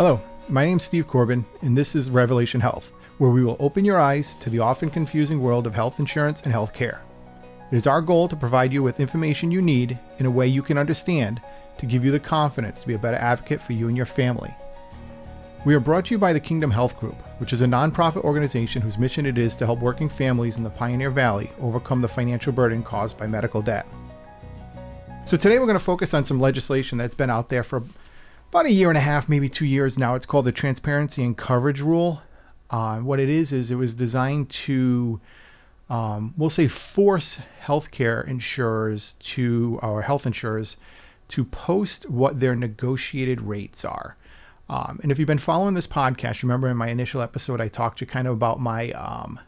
Hello, my name is Steve Corbin, and this is Revelation Health, where we will open your eyes to the often confusing world of health insurance and health care. It is our goal to provide you with information you need in a way you can understand to give you the confidence to be a better advocate for you and your family. We are brought to you by the Kingdom Health Group, which is a nonprofit organization whose mission it is to help working families in the Pioneer Valley overcome the financial burden caused by medical debt. So today we're going to focus on some legislation that's been out there for about a year and a half, maybe two years now. It's called the Transparency and Coverage Rule. Uh, what it is is it was designed to, um, we'll say, force healthcare insurers to our health insurers to post what their negotiated rates are. Um, and if you've been following this podcast, remember in my initial episode, I talked to kind of about my, um,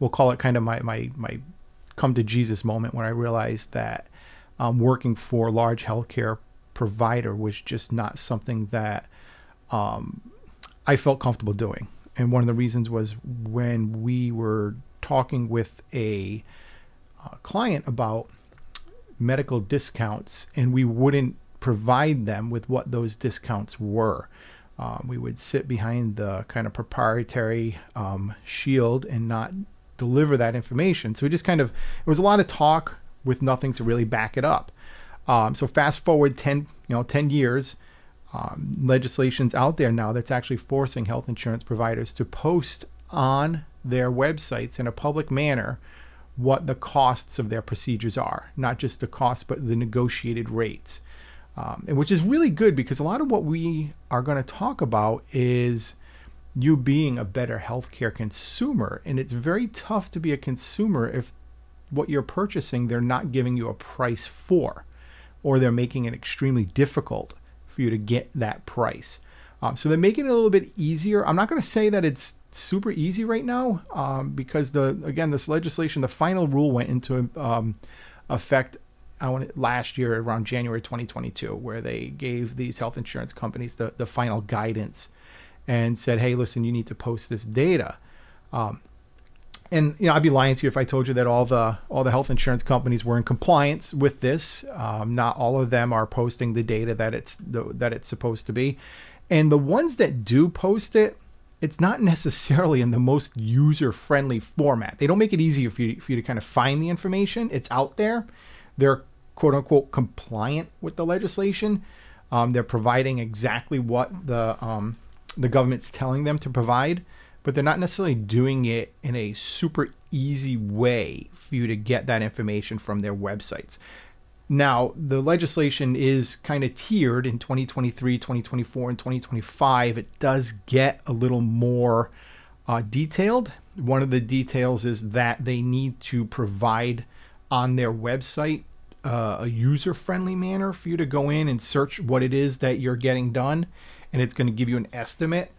we'll call it kind of my, my, my come to Jesus moment when I realized that um, working for large healthcare provider was just not something that um, I felt comfortable doing. And one of the reasons was when we were talking with a uh, client about medical discounts and we wouldn't provide them with what those discounts were. Um, we would sit behind the kind of proprietary um, shield and not deliver that information. So we just kind of, it was a lot of talk with nothing to really back it up. Um, so fast forward 10, you know, 10 years, um, legislation's out there now that's actually forcing health insurance providers to post on their websites in a public manner what the costs of their procedures are, not just the cost, but the negotiated rates um, and which is really good because a lot of what we are going to talk about is you being a better healthcare consumer. And it's very tough to be a consumer if what you're purchasing they're not giving you a price for, or they're making it extremely difficult for you to get that price. Um, so they're making it a little bit easier. I'm not going to say that it's super easy right now um, because the again this legislation, the final rule went into um, effect I want last year around January 2022, where they gave these health insurance companies the, the final guidance and said, hey, listen, you need to post this data. Um, and you know, I'd be lying to you if I told you that all the all the health insurance companies were in compliance with this. Um, not all of them are posting the data that it's the, that it's supposed to be, and the ones that do post it, it's not necessarily in the most user friendly format. They don't make it easy for you, for you to kind of find the information. It's out there they're quote unquote compliant with the legislation. Um, they're providing exactly what the um, the government's telling them to provide, but they're not necessarily doing it in a super easy way for you to get that information from their websites. Now, the legislation is kind of tiered in 2023, 2024, and 2025. It does get a little more uh, detailed. One of the details is that they need to provide on their website uh, a user friendly manner for you to go in and search what it is that you're getting done, and it's going to give you an estimate.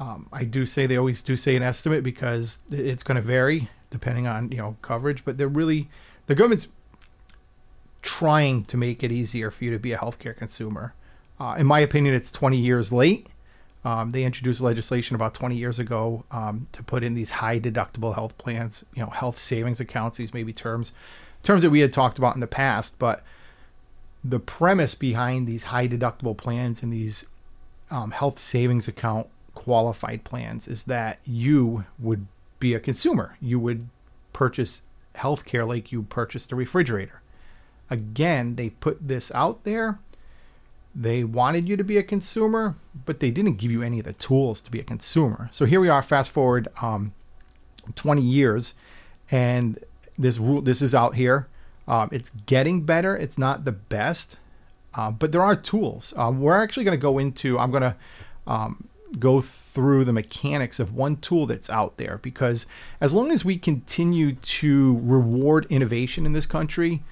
Um, I do say they always do say an estimate because it's going to vary depending on you know coverage, but they're really the government's trying to make it easier for you to be a healthcare consumer. Uh, in my opinion, it's 20 years late. Um, they introduced legislation about 20 years ago um, to put in these high deductible health plans, you know, health savings accounts, these maybe terms terms that we had talked about in the past, but the premise behind these high deductible plans and these um, health savings account qualified plans is that you would be a consumer. You would purchase health care like you purchased a refrigerator. Again, they put this out there. They wanted you to be a consumer, but they didn't give you any of the tools to be a consumer. So here we are, fast forward um, 20 years, and this rule, this is out here. Um, it's getting better. It's not the best, uh, but there are tools. Um, we're actually going to go into. I'm going to um, go through the mechanics of one tool that's out there because as long as we continue to reward innovation in this country,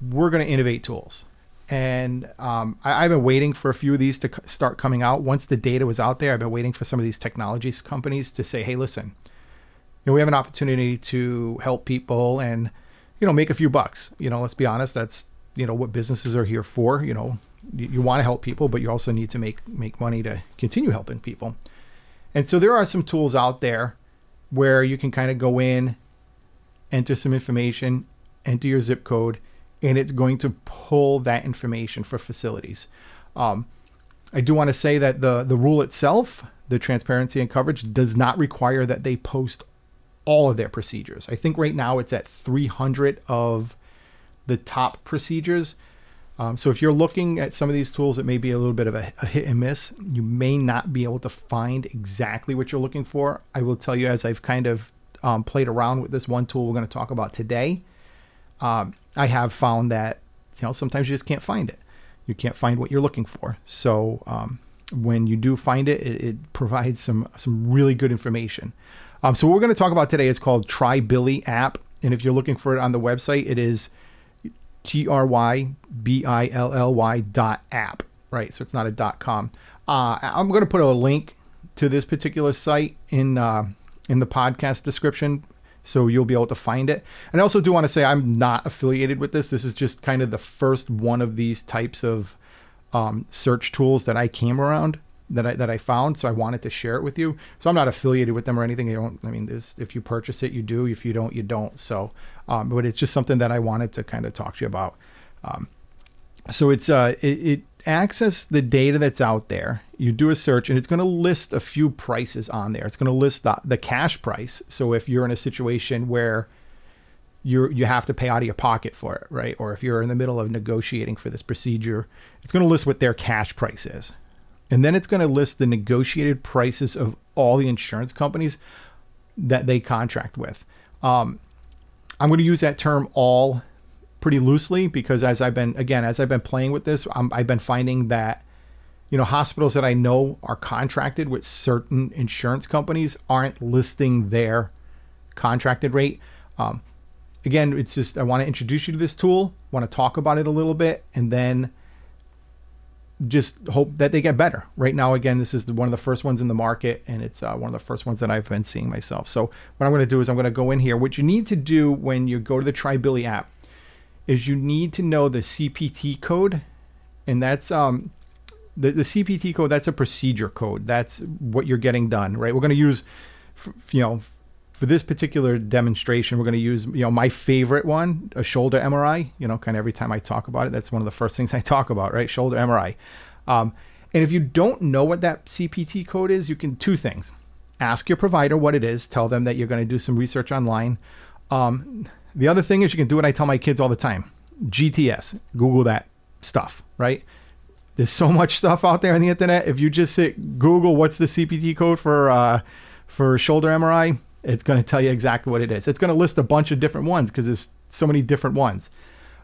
we're going to innovate tools. And um, I, have been waiting for a few of these to start coming out. Once the data was out there, I've been waiting for some of these technologies companies to say, "Hey, listen, you know, we have an opportunity to help people and, you know, make a few bucks. You know, let's be honest, that's, you know, what businesses are here for. You know, you, you want to help people, but you also need to make make money to continue helping people. And so there are some tools out there where you can kind of go in, enter some information, enter your zip code, and it's going to pull that information for facilities. Um, I do want to say that the the rule itself, the transparency and coverage, does not require that they post all of their procedures. I think right now it's at 300 of the top procedures. Um, so if you're looking at some of these tools, it may be a little bit of a, a, hit and miss. You may not be able to find exactly what you're looking for. I will tell you as I've kind of um, played around with this one tool we're going to talk about today. Um, I have found that you know sometimes you just can't find it. You can't find what you're looking for. So um, when you do find it, it, it, provides some some really good information. Um, so what we're going to talk about today is called TryBilly app, and if you're looking for it on the website, it is T R Y B I L L Y dot app, right? So it's not a dot com. Uh, I'm going to put a link to this particular site in uh, in the podcast description, so you'll be able to find it. And I also do want to say I'm not affiliated with this. This is just kind of the first one of these types of um, search tools that I came around that I that I found. So I wanted to share it with you. So I'm not affiliated with them or anything. You don't. I mean, if you purchase it, you do. If you don't, you don't. So, um, but it's just something that I wanted to kind of talk to you about. Um, so it's uh, it, it access the data that's out there. You do a search, and it's going to list a few prices on there. It's going to list the, the cash price. So if you're in a situation where you you have to pay out of your pocket for it, right? Or if you're in the middle of negotiating for this procedure, it's going to list what their cash price is. And then it's going to list the negotiated prices of all the insurance companies that they contract with. Um, I'm going to use that term all pretty loosely because as I've been, again, as I've been playing with this, i I've been finding that, you know, hospitals that I know are contracted with certain insurance companies aren't listing their contracted rate. Um, again, it's just, I want to introduce you to this tool, want to talk about it a little bit, and then just hope that they get better. Right now, again, this is the, one of the first ones in the market, and it's uh, one of the first ones that I've been seeing myself. So what I'm going to do is I'm going to go in here. What you need to do when you go to the TryBilly app is you need to know the CPT code, and that's um, the the CPT code. That's a procedure code. That's what you're getting done, right? We're going to use, you know, for this particular demonstration, we're going to use, you know, my favorite one, a shoulder MRI. You know, kind of every time I talk about it, that's one of the first things I talk about, right? Shoulder MRI. Um, and if you don't know what that CPT code is, you can two things: ask your provider what it is, tell them that you're going to do some research online. Um, the other thing is you can do what I tell my kids all the time: GTS. Google that stuff, right? There's so much stuff out there on the internet. If you just sit Google what's the CPT code for uh, for shoulder MRI, it's going to tell you exactly what it is. It's going to list a bunch of different ones because there's so many different ones.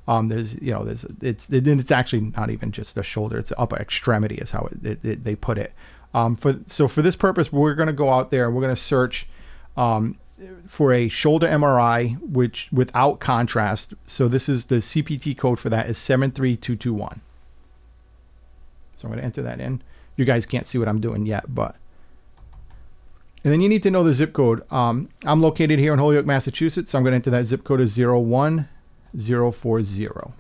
Um, there's, you know, there's, it's, it, it's actually not even just the shoulder; it's the upper extremity is how it, it, it they put it. Um, for so for this purpose, we're going to go out there and we're going to search um, for a shoulder MRI, which without contrast. So this is the CPT code for that is seven three two two one. So I'm going to enter that in. You guys can't see what I'm doing yet, but and then you need to know the zip code. Um, I'm located here in Holyoke, Massachusetts, so I'm going to enter that zip code as 01040.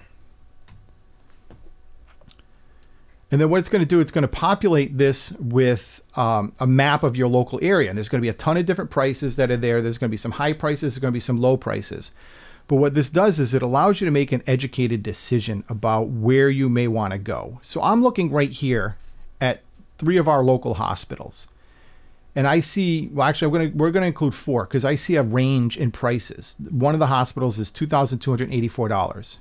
And then what it's going to do, it's going to populate this with um, a map of your local area. And there's going to be a ton of different prices that are there. There's going to be some high prices, there's going to be some low prices. But what this does is it allows you to make an educated decision about where you may want to go. So I'm looking right here at three of our local hospitals and I see well actually I'm gonna we're gonna include four because I see a range in prices. One of the hospitals is two thousand two hundred eighty four dollars.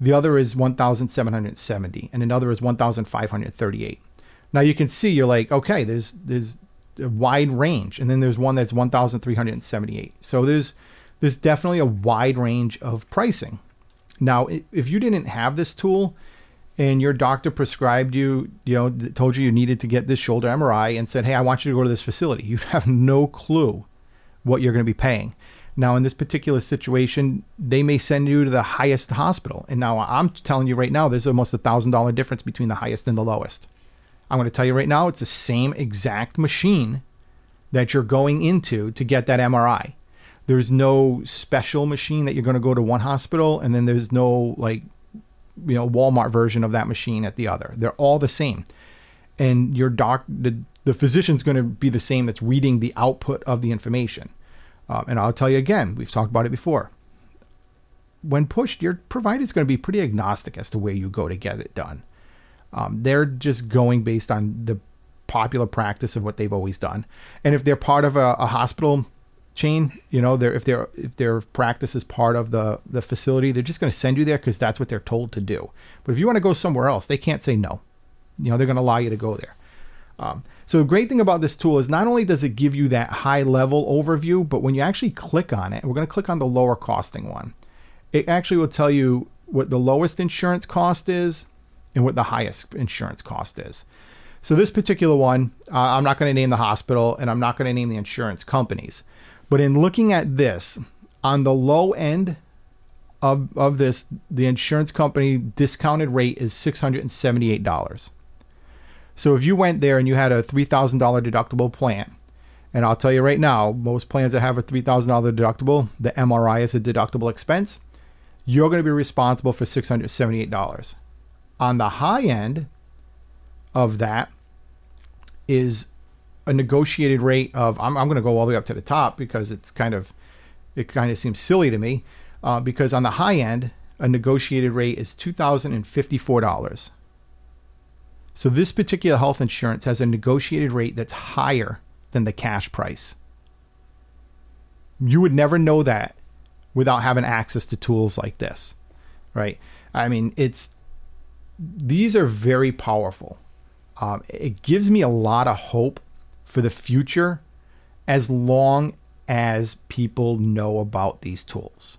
The other is one thousand seven hundred seventy, and another is one thousand five hundred thirty eight. Now you can see you're like okay there's there's a wide range, and then there's one that's one thousand three hundred seventy eight. So there's there's definitely a wide range of pricing. Now if you didn't have this tool and your doctor prescribed you, you know, told you you needed to get this shoulder MRI and said, "Hey, I want you to go to this facility." you'd have no clue what you're going to be paying. Now, in this particular situation, they may send you to the highest hospital. And now I'm telling you right now, there's almost a thousand dollar difference between the highest and the lowest. I'm going to tell you right now, it's the same exact machine that you're going into to get that MRI. There's no special machine that you're going to go to one hospital, and then there's no like you know Walmart version of that machine at the other. They're all the same, and your doc the the physician's going to be the same that's reading the output of the information. Um, and I'll tell you again, we've talked about it before. When pushed, your provider is going to be pretty agnostic as to where you go to get it done. Um, they're just going based on the popular practice of what they've always done. And if they're part of a, a hospital chain, you know, they're, if their if their practice is part of the the facility, they're just going to send you there because that's what they're told to do. But if you want to go somewhere else, they can't say no. You know, they're going to allow you to go there. Um, so a great thing about this tool is not only does it give you that high level overview, but when you actually click on it, we're going to click on the lower costing one. It actually will tell you what the lowest insurance cost is and what the highest insurance cost is. So this particular one, uh, I'm not going to name the hospital and I'm not going to name the insurance companies. But in looking at this, on the low end of, of this, the insurance company discounted rate is $678. So if you went there and you had a $3,000 deductible plan, and I'll tell you right now, most plans that have a $3,000 deductible, the MRI is a deductible expense, you're going to be responsible for $678. On the high end of that is a negotiated rate of, I'm, I'm going to go all the way up to the top because it's kind of, it kind of seems silly to me. Uh, because on the high end, a negotiated rate is $2,054. So this particular health insurance has a negotiated rate that's higher than the cash price. You would never know that without having access to tools like this, right? I mean, it's these are very powerful. Um, it gives me a lot of hope for the future as long as people know about these tools.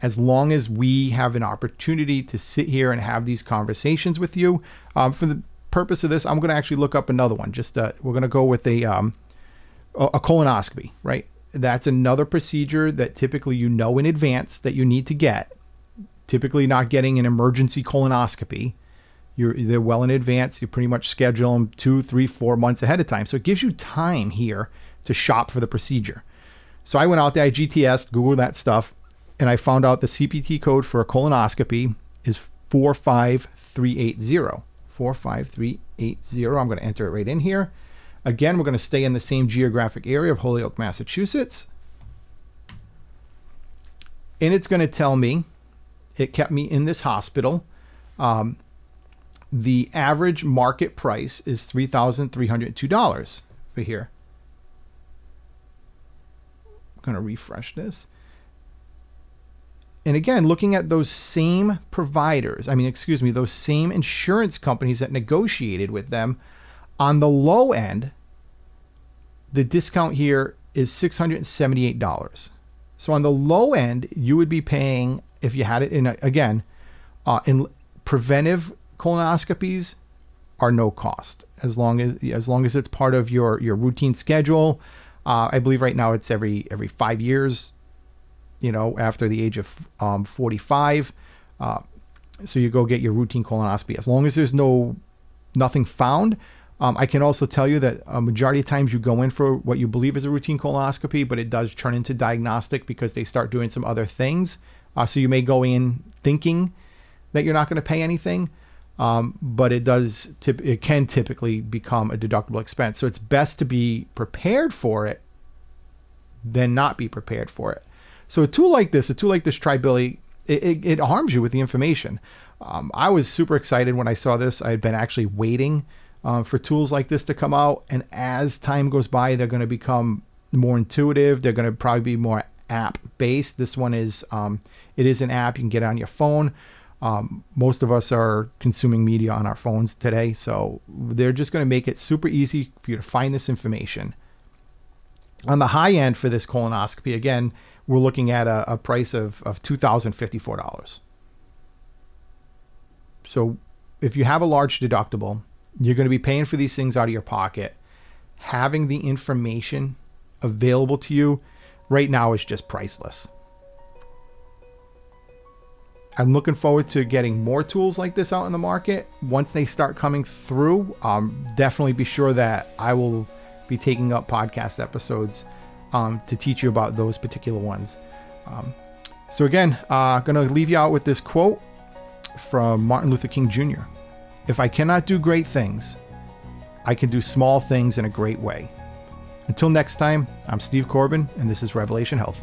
As long as we have an opportunity to sit here and have these conversations with you, um, for the purpose of this, I'm going to actually look up another one. Just uh, we're going to go with a um, a colonoscopy, right? That's another procedure that typically you know in advance that you need to get. Typically, not getting an emergency colonoscopy. You're they're well in advance. You pretty much schedule them two, three, four months ahead of time. So it gives you time here to shop for the procedure. So I went out there, I GTS, Google that stuff, and I found out the CPT code for a colonoscopy is 45380. 45380. I'm going to enter it right in here. Again, we're going to stay in the same geographic area of Holyoke, Massachusetts. And it's going to tell me, it kept me in this hospital. Um, the average market price is $3,302 for here. I'm going to refresh this. And again, looking at those same providers, I mean, excuse me, those same insurance companies that negotiated with them, on the low end, the discount here is $678. So on the low end, you would be paying, if you had it in, a, again, uh, in preventive colonoscopies are no cost as long as as long as it's part of your your routine schedule. Uh, I believe right now it's every every five years you know, after the age of um, 45. Uh, so you go get your routine colonoscopy. As long as there's no nothing found, um, I can also tell you that a majority of times you go in for what you believe is a routine colonoscopy, but it does turn into diagnostic because they start doing some other things. Uh, so you may go in thinking that you're not going to pay anything, um, but it does. Tip, it can typically become a deductible expense. So it's best to be prepared for it than not be prepared for it. So a tool like this, a tool like this TryBilly, it, it, it harms you with the information. Um, I was super excited when I saw this. I had been actually waiting uh, for tools like this to come out, and as time goes by, they're going to become more intuitive. They're going to probably be more app based. This one is um, it is an app you can get on your phone. Um, most of us are consuming media on our phones today, so they're just going to make it super easy for you to find this information. On the high end for this colonoscopy, again, we're looking at a, a price of, of $2,054. So if you have a large deductible, you're going to be paying for these things out of your pocket. Having the information available to you right now is just priceless. I'm looking forward to getting more tools like this out in the market. Once they start coming through, um, definitely be sure that I will be taking up podcast episodes um, to teach you about those particular ones. Um, so again, I'm uh, going to leave you out with this quote from Martin Luther King Jr. If I cannot do great things, I can do small things in a great way. Until next time, I'm Steve Corbin, and this is Revelation Health.